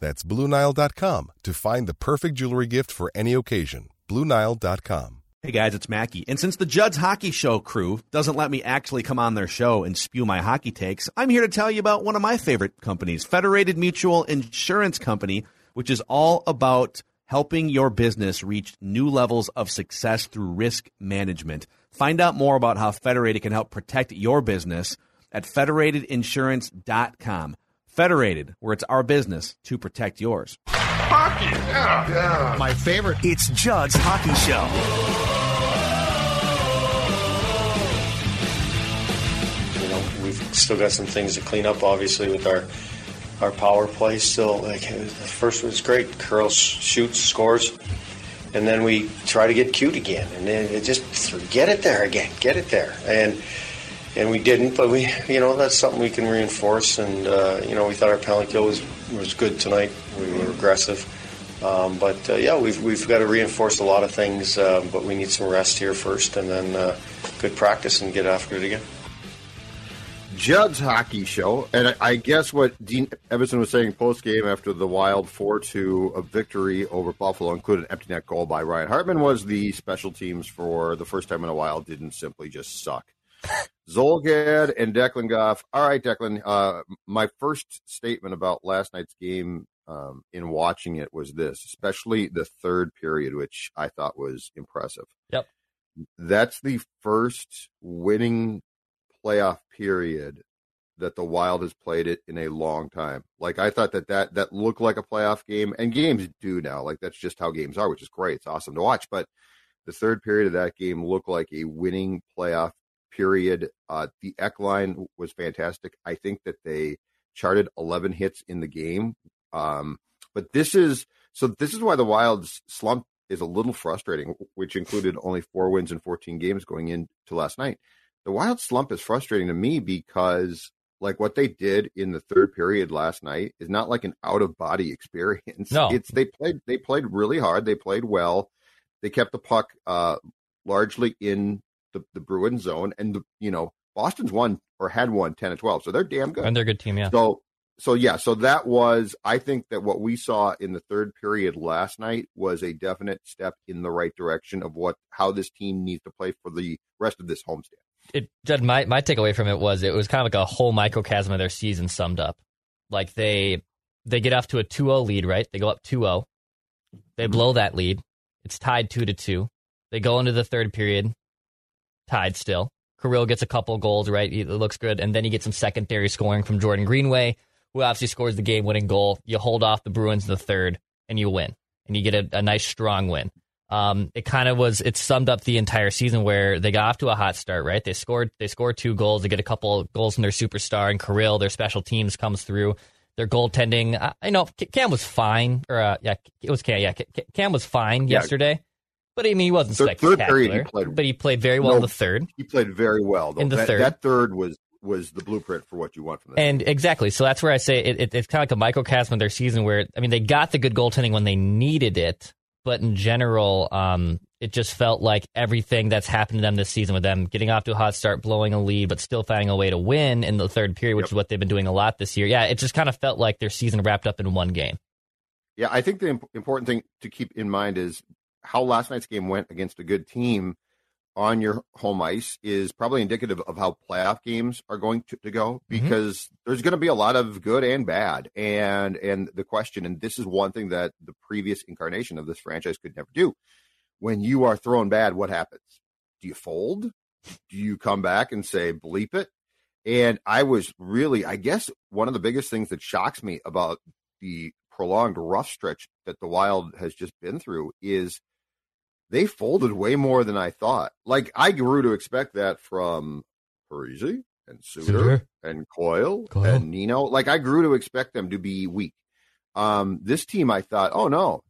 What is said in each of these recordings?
That's BlueNile.com to find the perfect jewelry gift for any occasion. BlueNile.com. Hey guys, it's Mackey. And since the Judd's Hockey Show crew doesn't let me actually come on their show and spew my hockey takes, I'm here to tell you about one of my favorite companies, Federated Mutual Insurance Company, which is all about helping your business reach new levels of success through risk management. Find out more about how Federated can help protect your business at federatedinsurance.com. Federated, where it's our business to protect yours. Hockey, yeah, yeah. My favorite. It's Judd's Hockey Show. You know, we've still got some things to clean up, obviously, with our our power play. Still, like the first was great. Curls, shoots, scores, and then we try to get cute again, and then it just get it there again, get it there, and and we didn't. But we, you know, that's something we can reinforce. And uh, you know, we thought our penalty kill was was good tonight. We were aggressive. Um, but uh, yeah, we've, we've got to reinforce a lot of things, uh, but we need some rest here first and then uh, good practice and get after it again. Judd's Hockey Show. And I, guess what Dean Evason was saying post game after the Wild 4 2 victory over Buffalo, included an empty net goal by Ryan Hartman, was the special teams for the first time in a while didn't simply just suck. Zulgad and Declan Goff. All right, Declan. Uh, my first statement about last night's game um, in watching it was this, especially the third period, which I thought was impressive. Yep. That's the first winning playoff period that the Wild has played it in a long time. Like I thought that that that looked like a playoff game, and games do now. Like that's just how games are, which is great. It's awesome to watch. But the third period of that game looked like a winning playoff period. Uh, the Ek line was fantastic. I think that they charted 11 hits in the game. Um, but this is so this is why the Wild's slump is a little frustrating, which included only four wins in 14 games going into last night. The Wild slump is frustrating to me because like what they did in the third period last night is not like an out of body experience. No. It's they played they played really hard. They played well. They kept the puck uh, largely in the, the Bruin zone, and the, you know Boston's won or had won ten and twelve, so they're damn good. And they're a good team, yeah. So so yeah, so that was I think that what we saw in the third period last night was a definite step in the right direction of what how this team needs to play for the rest of this homestand. It, Judd, my, my takeaway from it was it was kind of like a whole microcosm of their season summed up. Like they they get off to a 2-0 lead, right? They go up 2-0. They mm-hmm. blow that lead. It's tied 2 to 2. They go into the third period tied still. Kirill gets a couple goals, right? It looks good. And then you get some secondary scoring from Jordan Greenway, who obviously scores the game winning goal. You hold off the Bruins in the third and you win. And you get a, a nice, strong win. Um, it kind of was, it summed up the entire season where they got off to a hot start, right? They scored, they scored two goals. They get a couple goals from their superstar and Kirill, their special teams comes through. Their goaltending, I, I know Cam was fine, or uh, yeah, it was Cam. Yeah, Cam was fine Yeah. yesterday, but I mean he wasn't Third- third spectacular. period he played- but he played very well in No, the third. He played very well though. In the that, third. that third was was the blueprint for what you want from them. And exactly, so that's where I say it, it, it's kind of like a microcosm of their season. Where I mean, they got the good goaltending when they needed it, but in general, um, it just felt like everything that's happened to them this season, with them getting off to a hot start, blowing a lead, but still finding a way to win in the third period, which Yep. is what they've been doing a lot this year. Yeah, it just kind of felt like their season wrapped up in one game. Yeah, I think the imp- important thing to keep in mind is how last night's game went against a good team on your home ice is probably indicative of how playoff games are going to, to go mm-hmm. because there's going to be a lot of good and bad and and the question and this is one thing that the previous incarnation of this franchise could never do when you are thrown bad, what happens? Do you fold? Do you come back and say, bleep it? And I was really, I guess, one of the biggest things that shocks me about the prolonged rough stretch that the Wild has just been through is they folded way more than I thought. Like I grew to expect that from Parise and Suter, and Coyle, Coyle, and Nino. Like I grew to expect them to be weak. Um, this team, I thought, oh no,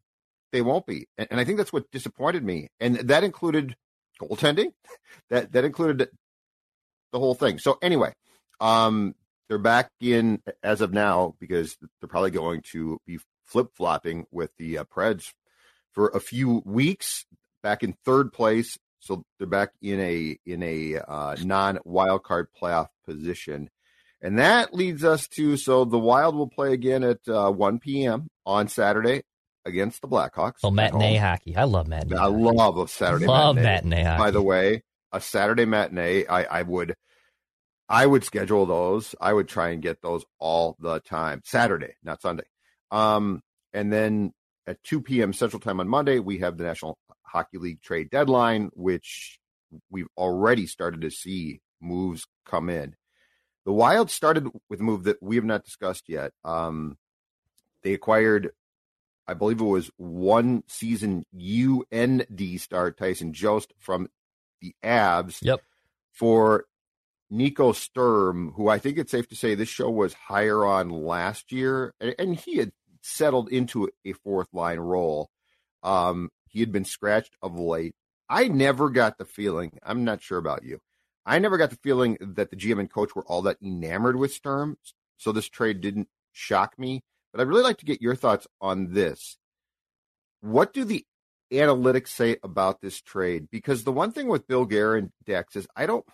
they won't be, and, and I think that's what disappointed me, and that included goaltending. that that included the whole thing. So anyway, um, they're back in as of now because they're probably going to be flip flopping with the uh, Preds for a few weeks. Back in third place, so they're back in a in a uh, non wild card playoff position, and that leads us to so the Wild will play again at uh, 1 p.m. on Saturday against the Blackhawks. Oh, matinee hockey! I love matinee. I love a Saturday. Love matinee. matinee hockey. By the way, a Saturday matinee, I, I would I would schedule those. I would try and get those all the time. Saturday, not Sunday. Um, and then at 2 p.m. Central Time on Monday, we have the National Hockey League trade deadline, which we've already started to see moves come in. The Wild started with a move that we have not discussed yet. Um, they acquired, I believe it was one season UND star Tyson Jost from the Avs. Yep. For Nico Sturm, who I think it's safe to say this show was higher on last year, and he had settled into a fourth line role. Um, he had been scratched of late. I never got the feeling, I'm not sure about you. I never got the feeling that the GM and coach were all that enamored with Sturm. So this trade didn't shock me. But I'd really like to get your thoughts on this. What do the analytics say about this trade? Because the one thing with Bill Guerin Dex is I don't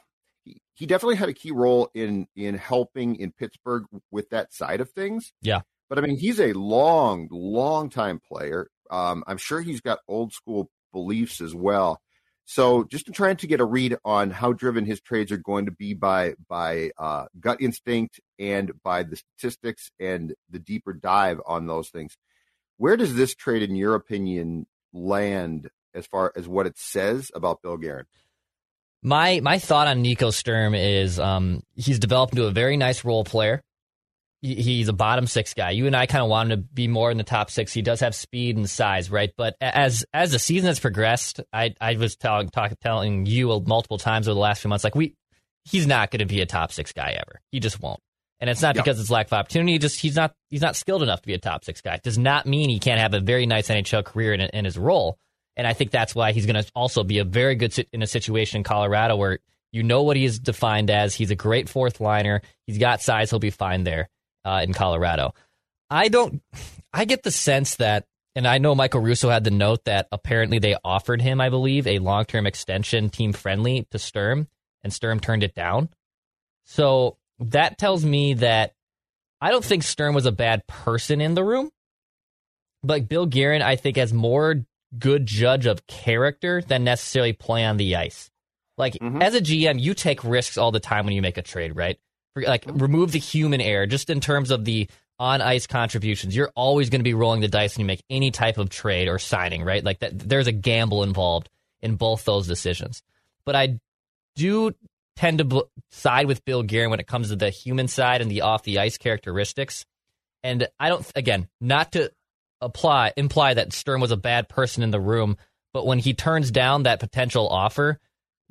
he, definitely had a key role in in helping in Pittsburgh with that side of things. Yeah. But I mean, he's a long, long time player. Um, I'm sure he's got old school beliefs as well. So just trying to get a read on how driven his trades are going to be by by uh, gut instinct and by the statistics and the deeper dive on those things. Where does this trade, in your opinion, land as far as what it says about Bill Guerin? My my thought on Nico Sturm is um, he's developed into a very nice role player. He, he's a bottom six guy. You and I kind of want him to be more in the top six. He does have speed and size, right? But as as the season has progressed, I I was telling talk, telling you multiple times over the last few months, like we he's not going to be a top six guy ever. He just won't. And it's not because it's lack of opportunity. Just he's not he's not skilled enough to be a top six guy. It does not mean he can't have a very nice NHL career in, in his role. And I think that's why he's going to also be a very good sit- in a situation in Colorado where you know what he is defined as. He's a great fourth liner. He's got size. He'll be fine there uh, in Colorado. I don't. I get the sense that, and I know Michael Russo had the note that apparently they offered him, I believe, a long term extension, team friendly to Sturm, and Sturm turned it down. So that tells me that I don't think Sturm was a bad person in the room. But Bill Guerin, I think, has more good judge of character than necessarily play on the ice. Like mm-hmm. as a GM, you take risks all the time when you make a trade, right? Like remove the human error just in terms of the on ice contributions. You're always going to be rolling the dice when you make any type of trade or signing, right? Like that there's a gamble involved in both those decisions. But I do tend to side with Bill Guerin when it comes to the human side and the off the ice characteristics. And I don't again, not to apply imply that Sturm was a bad person in the room, but when he turns down that potential offer,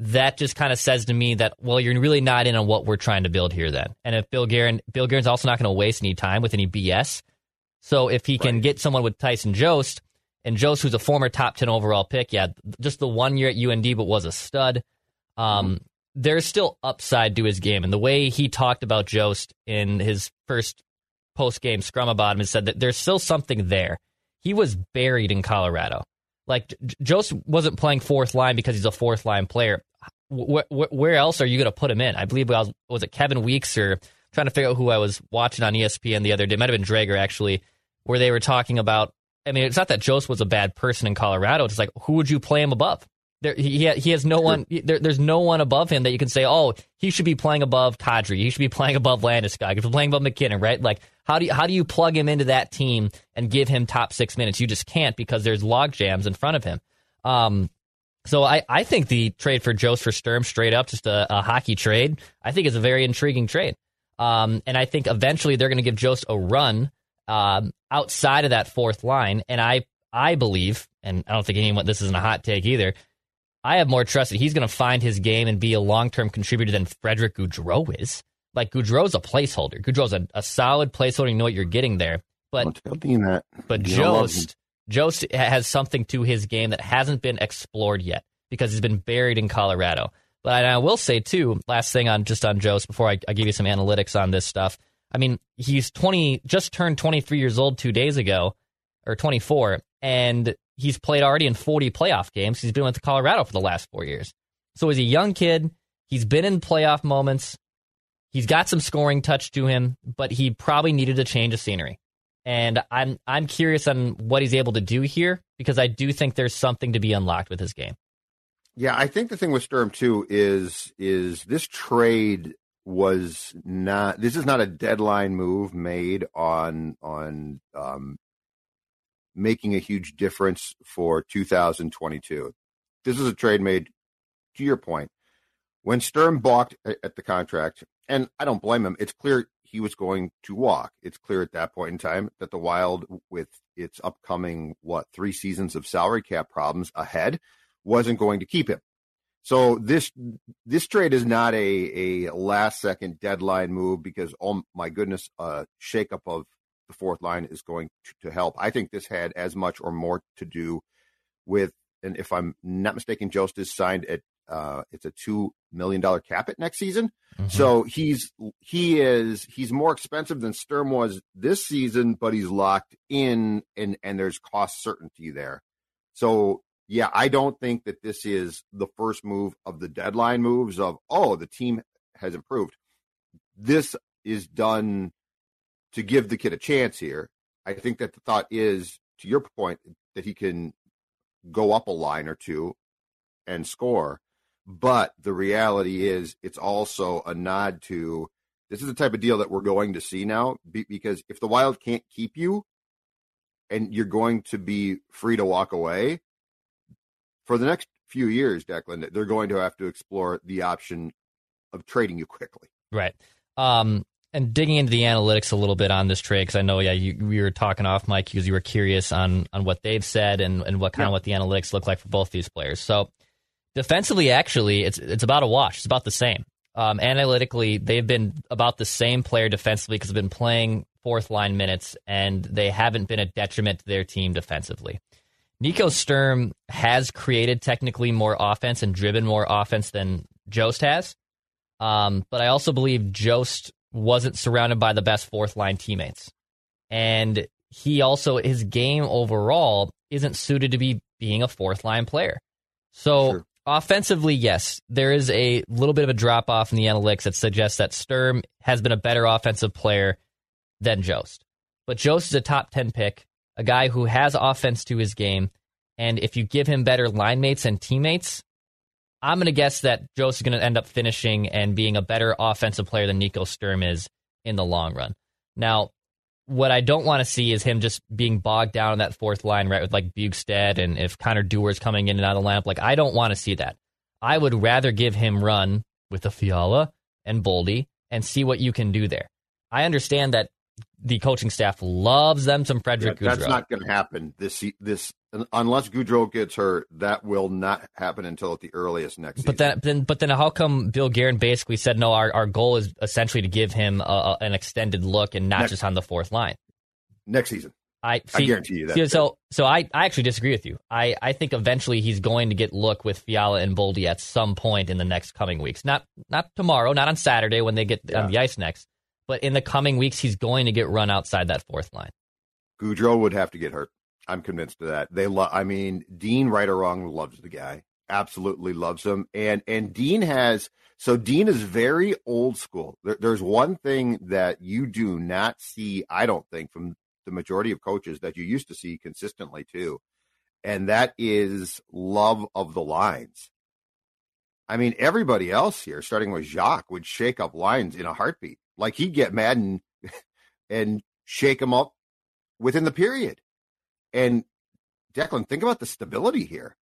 that just kind of says to me that well, you're really not in on what we're trying to build here then. And if Bill Guerin, Bill Guerin's also not going to waste any time with any BS. So if he can right. get someone with Tyson Jost and Jost, who's a former top ten overall pick, yeah, just the one year at UND, but was a stud. Um, mm-hmm. There's still upside to his game, and the way he talked about Jost in his first post game scrum about him and said that there's still something there. He was buried in Colorado. Like Jost wasn't playing fourth line because he's a fourth line player. Where, where else are you going to put him in? I believe I was was it Kevin Weeks or trying to figure out who I was watching on ESPN the other day. It might have been Dreger actually, where they were talking about. I mean, it's not that Jost was a bad person in Colorado. It's like who would you play him above? There, he he has no one. There, there's no one above him that you can say, oh, he should be playing above Kadri. He should be playing above Landeskog. If he's playing above MacKinnon, right? Like, how do you how do you plug him into that team and give him top six minutes? You just can't because there's log jams in front of him. Um, So I, I think the trade for Jost for Sturm, straight up, just a, a hockey trade, I think is a very intriguing trade. Um, and I think eventually they're going to give Jost a run um, outside of that fourth line. And I I believe, and I don't think anyone this isn't a hot take either. I have more trust that he's going to find his game and be a long term contributor than Frederick Gaudreau is. Like Gaudreau's a placeholder. Gaudreau's a, a solid placeholder. You know what you're getting there. But Don't tell Dean that. but Jost Jost has something to his game that hasn't been explored yet because he's been buried in Colorado. But I will say too, last thing on just on Jost before I, I give you some analytics on this stuff. I mean, he's 20, just turned 23 years old two days ago, or 24, and he's played already in 40 playoff games. He's been with Colorado for the last four years. So he's a young kid. He's been in playoff moments. He's got some scoring touch to him, but he probably needed a change of scenery. And I'm I'm curious on what he's able to do here because I do think there's something to be unlocked with his game. Yeah, I think the thing with Sturm too is is this trade was not this is not a deadline move made on on um, making a huge difference for 2022. This is a trade made to your point when Sturm balked at the contract, and I don't blame him. It's clear he was going to walk. It's clear at that point in time that the Wild, with its upcoming what three seasons of salary cap problems ahead, wasn't going to keep him. So this this trade is not a a last second deadline move because oh my goodness, a shakeup of the fourth line is going to, to help. I think this had as much or more to do with, and if I'm not mistaken, Jost is signed at uh, it's a two million dollar cap it next season. Mm-hmm. So he's he is he's more expensive than Sturm was this season, but he's locked in and and there's cost certainty there. So yeah, I don't think that this is the first move of the deadline moves of, oh, the team has improved. This is done to give the kid a chance here. I think that the thought is, to your point, that he can go up a line or two and score. But the reality is, it's also a nod to this is the type of deal that we're going to see now because if the Wild can't keep you and you're going to be free to walk away, for the next few years, Declan, they're going to have to explore the option of trading you quickly. Right. Um, and digging into the analytics a little bit on this trade, because I know, yeah, you, we were talking off, Mike, because you were curious on on what they've said and, and what kind yeah. of what the analytics look like for both these players. So defensively, actually, it's it's about a wash. It's about the same. Um, analytically, they've been about the same player defensively because they've been playing fourth line minutes, and they haven't been a detriment to their team defensively. Nico Sturm has created technically more offense and driven more offense than Jost has. Um, but I also believe Jost wasn't surrounded by the best fourth line teammates. And he also, his game overall isn't suited to be being a fourth line player. So sure. Offensively, yes, there is a little bit of a drop off in the analytics that suggests that Sturm has been a better offensive player than Jost. But Jost is a top 10 pick a guy who has offense to his game. And if you give him better line mates and teammates, I'm going to guess that Jost is going to end up finishing and being a better offensive player than Nico Sturm is in the long run. Now, what I don't want to see is him just being bogged down in that fourth line, right, with like Bjugstad and if Connor Dewar's coming in and out of the lineup. Like, I don't want to see that. I would rather give him run with a Fiala and Boldy and see what you can do there. I understand that the coaching staff loves them some Frederick yeah, That's not going to happen this this unless Gaudreau gets hurt. That will not happen until at the earliest next. But season. then, but then, how come Bill Guerin basically said no? Our our goal is essentially to give him a, a, an extended look and not next, just on the fourth line next season. I, see, I guarantee you that. See, so, so I, I actually disagree with you. I, I think eventually he's going to get look with Fiala and Boldy at some point in the next coming weeks. Not, not tomorrow, not on Saturday when they get yeah. on the ice next, but in the coming weeks, he's going to get run outside that fourth line. Gaudreau would have to get hurt. I'm convinced of that. They love. I mean, Dean, right or wrong, loves the guy. Absolutely loves him. And and Dean has. So Dean is very old school. There, there's one thing that you do not see, I don't think, from the majority of coaches that you used to see consistently too, and that is love of the lines. I mean, everybody else here, starting with Jacques, would shake up lines in a heartbeat. Like he'd get mad and and shake them up within the period. And Declan, think about the stability here.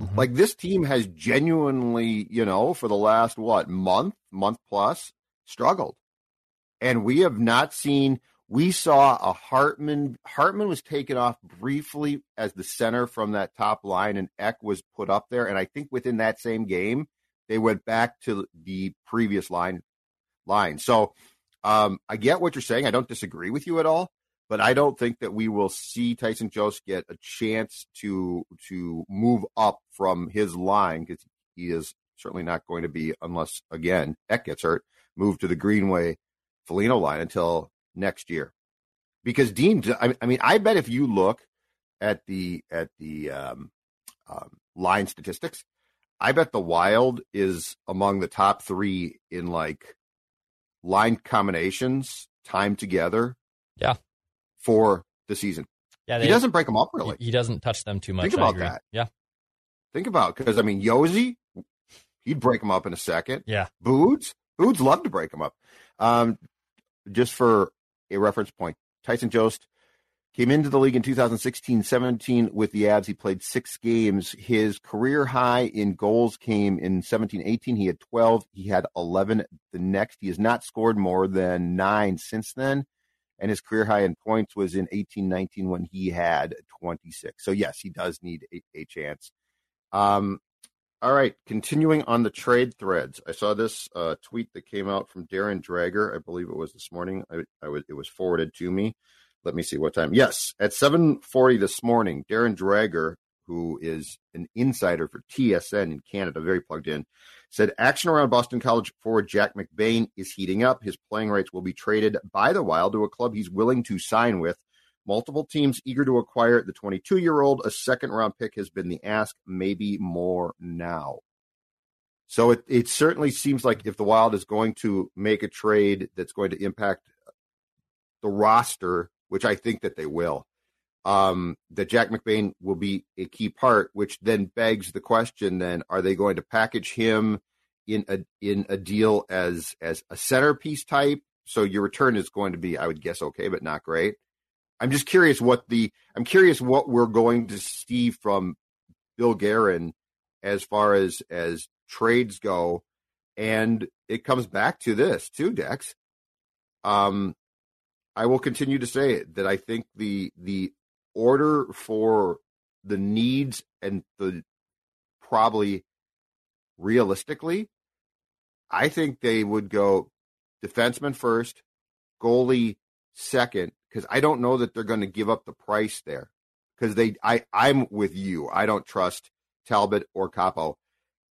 Mm-hmm. Like this team has genuinely, you know, for the last what month, month plus, struggled. And we have not seen we saw a Hartman Hartman was taken off briefly as the center from that top line and Ek was put up there. And I think within that same game, they went back to the previous line line. So um, I get what you're saying. I don't disagree with you at all but I don't think that we will see Tyson Jost get a chance to to move up from his line because he is certainly not going to be unless again Ek gets hurt, move to the Greenway Foligno line until next year. Because Dean, I, I mean, I bet if you look at the at the um, um, line statistics, I bet the Wild is among the top three in like line combinations time together. Yeah for the season. Yeah, they, he doesn't break them up really. He doesn't touch them too much. Think about that. Yeah. Think about because I mean Josi, he'd break them up in a second. Yeah. Boods, Boods love to break them up. Um, just for a reference point, Tyson Jost came into the league in 2016-17 with the Avs. He played six games. His career high in goals came in 17-18. He had 12. He had 11 the next. He has not scored more than nine since then and his career high in points was in 18-19 when he had 26. So yes, he does need a, a chance. Um, all right, continuing on the trade threads, I saw this uh, tweet that came out from Darren Dreger. I believe it was this morning. I, I was it was forwarded to me. Let me see what time. Yes, at 7:40 this morning, Darren Dreger, who is an insider for TSN in Canada, very plugged in, said action around Boston College forward Jack McBain is heating up. His playing rights will be traded by the Wild to a club he's willing to sign with. Multiple teams eager to acquire the 22 year old. A second round pick has been the ask, maybe more now. So it, it certainly seems like if the Wild is going to make a trade that's going to impact the roster, which I think that they will, um, that Jack McBain will be a key part, which then begs the question: Then are they going to package him in a in a deal as as a centerpiece type? So your return is going to be, I would guess, okay, but not great. I'm just curious what the I'm curious what we're going to see from Bill Guerin as far as as trades go, and it comes back to this too, Dex. Um, I will continue to say that I think the the order for the needs and the probably realistically, I think they would go defenseman first, goalie second, because I don't know that they're going to give up the price there. Because they, I, I'm with you. I don't trust Talbot or Kaapo.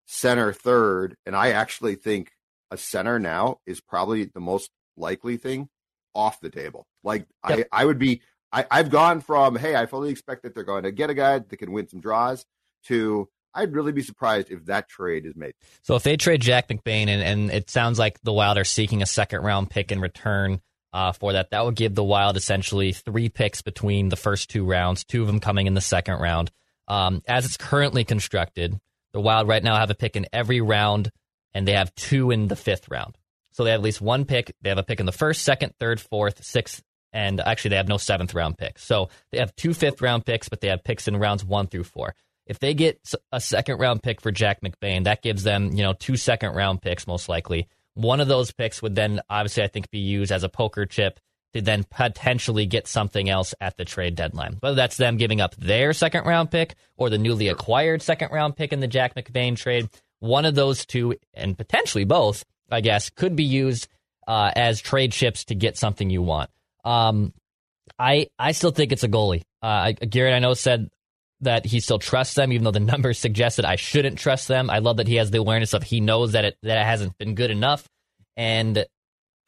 Center third, and I actually think a center now is probably the most likely thing off the table. Like yep. I, I would be I, I've gone from, hey, I fully expect that they're going to get a guy that can win some draws to I'd really be surprised if that trade is made. So if they trade Jack McBain and, and it sounds like the Wild are seeking a second round pick in return uh, for that, that would give the Wild essentially three picks between the first two rounds, two of them coming in the second round. Um, as it's currently constructed, the Wild right now have a pick in every round, and they have two in the fifth round. So they have at least one pick. They have a pick in the first, second, third, fourth, sixth, and actually they have no seventh round picks. So they have two fifth round picks, but they have picks in rounds one through four. If they get a second round pick for Jack McBain, that gives them you know two second round picks most likely. One of those picks would then obviously I think be used as a poker chip to then potentially get something else at the trade deadline. Whether that's them giving up their second round pick or the newly acquired second round pick in the Jack McBain trade, one of those two and potentially both, I guess, could be used uh, as trade chips to get something you want. Um, I I still think it's a goalie. Uh, Garrett, I know said that he still trusts them, even though the numbers suggested I shouldn't trust them. I love that he has the awareness of he knows that it that it hasn't been good enough, and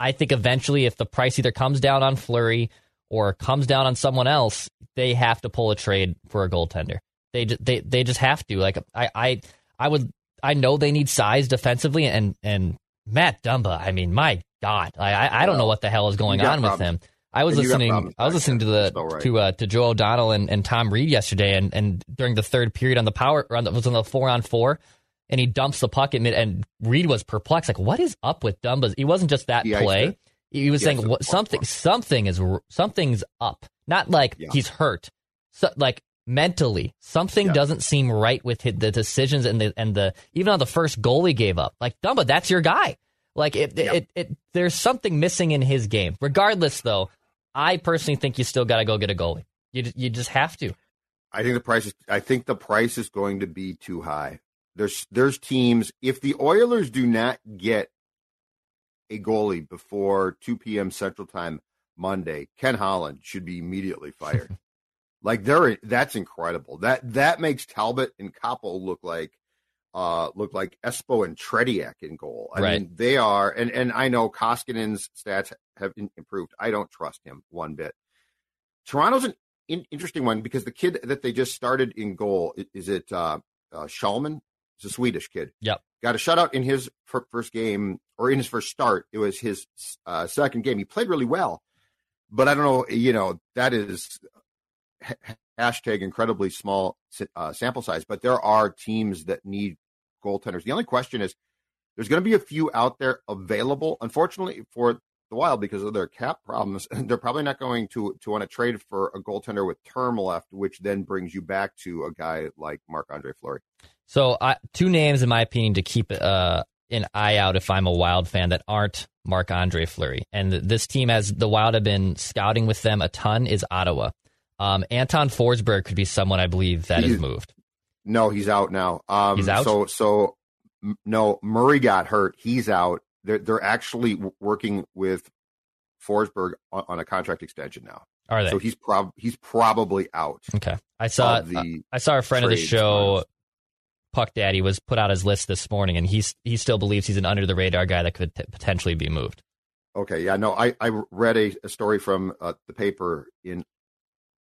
I think eventually, if the price either comes down on Fleury or comes down on someone else, they have to pull a trade for a goaltender. They they they just have to. Like I I I would I know they need size defensively, and and Matt Dumba. I mean, my God, I I, I don't know what the hell is going on with him. I was listening. I was listening to the right. to uh, to Joe O'Donnell and, and Tom Reid yesterday, and, and during the third period on the power, on the, was on the four on four, and he dumps the puck in mid, and Reid was perplexed, like, what is up with Dumba's? He wasn't just that play. He was saying what, something something is something's up. Not like yeah. he's hurt. So, like mentally. Something Yeah. doesn't seem right with hi- the decisions and the and the even on the first goal he gave up. Like Dumba, that's your guy. Like it, Yeah. it, it, there's something missing in his game. Regardless, though, I personally think you still got to go get a goalie. You you just have to. I think the price is. I think the price is going to be too high. There's there's teams. If the Oilers do not get a goalie before 2 p.m. Central Time Monday, Ken Holland should be immediately fired. like they're that's incredible. That that makes Talbot and Kaapo look like uh look like Espo and Tretiak in goal. I Right. mean, they are and and I know Koskinen's stats have improved. I don't trust him one bit. Toronto's an in, interesting one because the kid that they just started in goal is it uh, uh Schallman? It's a Swedish kid. Yep. Got a shutout in his fir- first game or in his first start. It was his uh, second game. He played really well, but I don't know. You know that is hashtag incredibly small uh, sample size. But there are teams that need goaltenders. The only question is there's going to be a few out there available. Unfortunately for the Wild, because of their cap problems, they're probably not going to to want to trade for a goaltender with term left, which then brings you back to a guy like Marc Andre Fleury. So, I, two names, in my opinion, to keep uh, an eye out if I'm a Wild fan that aren't Marc Andre Fleury. And this team, as the Wild have been scouting with them a ton, is Ottawa. Um, Anton Forsberg could be someone I believe that is He's- moved. No, he's out now. Um, He's out? So so no, Murray got hurt. He's out. They're they're actually working with Forsberg on, on a contract extension now. Are they? So he's prob he's probably out. okay. I saw the I saw a friend of the show, list. Puck Daddy, was put out his list this morning, and he's he still believes he's an under the radar guy that could t- potentially be moved. Okay, yeah, no, I, I read a, a story from uh, the paper in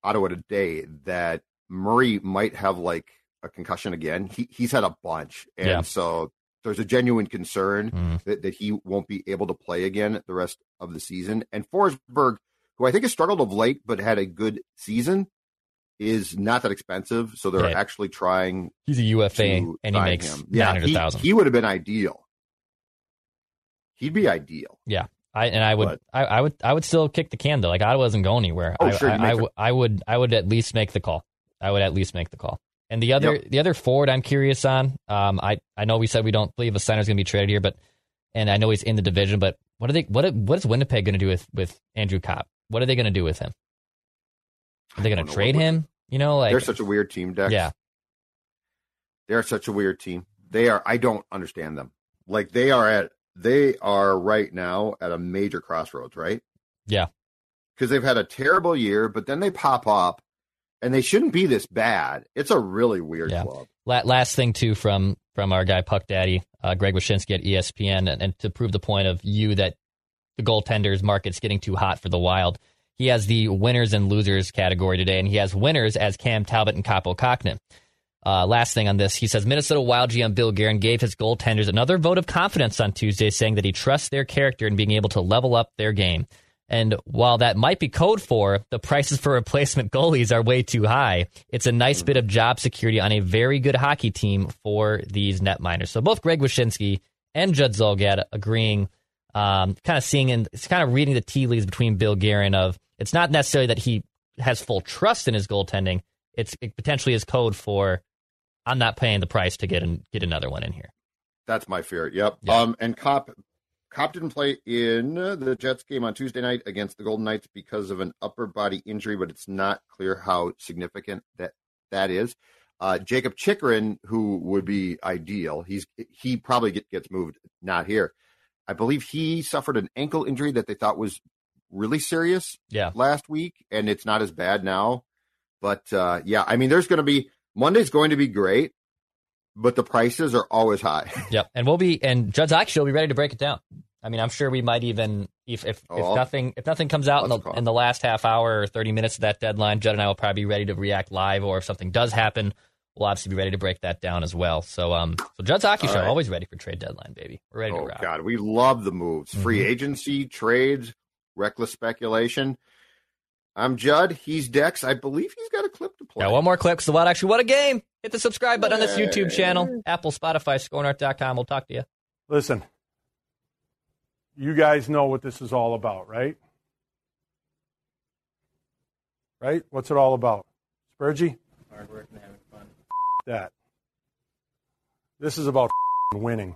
Ottawa today that Murray might have like a concussion again. He he's had a bunch, and Yeah. so there's a genuine concern Mm. that, that he won't be able to play again the rest of the season. And Forsberg, who I think has struggled of late but had a good season, is not that expensive, so they're actually trying He's a UFA, and he makes him. Yeah, he, he would have been ideal. He'd be ideal. Yeah, I and I would But- I, I would I would still kick the can though. Like I wasn't going anywhere. Oh, I, sure, I, I, I would I would at least make the call. I would at least make the call. And the other Yep. the other forward I'm curious on. Um, I I know we said we don't believe a center is going to be traded here, but and I know he's in the division, but what are they what what is Winnipeg going to do with with Andrew Copp? What are they going to do with him? Are they going to trade him? You know, like They're such a weird team, Dex. yeah, They're such a weird team. They are. I don't understand them. Like they are at. They are right now at a major crossroads, right? Yeah. Because they've had a terrible year, but then they pop up, and they shouldn't be this bad. It's a really weird Yeah. club. Last thing too from from our guy Puck Daddy, uh, Greg Wyshynski at ESPN, and, and to prove the point of you that the goaltenders market's getting too hot for the Wild. He has the winners and losers category today, and he has winners as Cam Talbot and Kaapo Kähkönen. Uh, last thing on this, he says Minnesota Wild GM Bill Guerin gave his goaltenders another vote of confidence on Tuesday, saying that he trusts their character in being able to level up their game. And while that might be code for the prices for replacement goalies are way too high, it's a nice bit of job security on a very good hockey team for these net miners. So both Greg Wyshynski and Judd Zulgad agreeing, um, kind of seeing and it's kind of reading the tea leaves between Bill Guerin of it's not necessarily that he has full trust in his goaltending. It's it potentially is code for I'm not paying the price to get an, get another one in here. That's my fear. Yep. Yeah. Um, and Copp, Copp didn't play in the Jets game on Tuesday night against the Golden Knights because of an upper body injury, but it's not clear how significant that that is. Uh, Jacob Chychrun, who would be ideal, he's he probably get, gets moved. Not here. I believe he suffered an ankle injury that they thought was really serious Yeah. last week, and it's not as bad now. But uh, yeah, I mean, there's going to be Monday's going to be great, but the prices are always high. Yep. And we'll be and Judd's actually will be ready to break it down. I mean, I'm sure we might even if if, Oh, if nothing if nothing comes out in the of in the last half hour or 30 minutes of that deadline, Judd and I will probably be ready to react live. Or if something does happen, we'll obviously be ready to break that down as well. So um, so Judd's hockey All show right. always ready for trade deadline, baby. We're ready to Oh rock. God, we love the moves. Free Mhm. agency, trades, reckless speculation. I'm Judd. He's Dex. I believe he's got a clip to play. Got one more clip because the Wild actually what a game. Hit the subscribe button on this YouTube channel, Apple, Spotify, scorenorth.com. We'll talk to you. Listen, you guys know what this is all about, right? Right? What's it all about? Spurgey? hard work and having fun. That. This is about winning.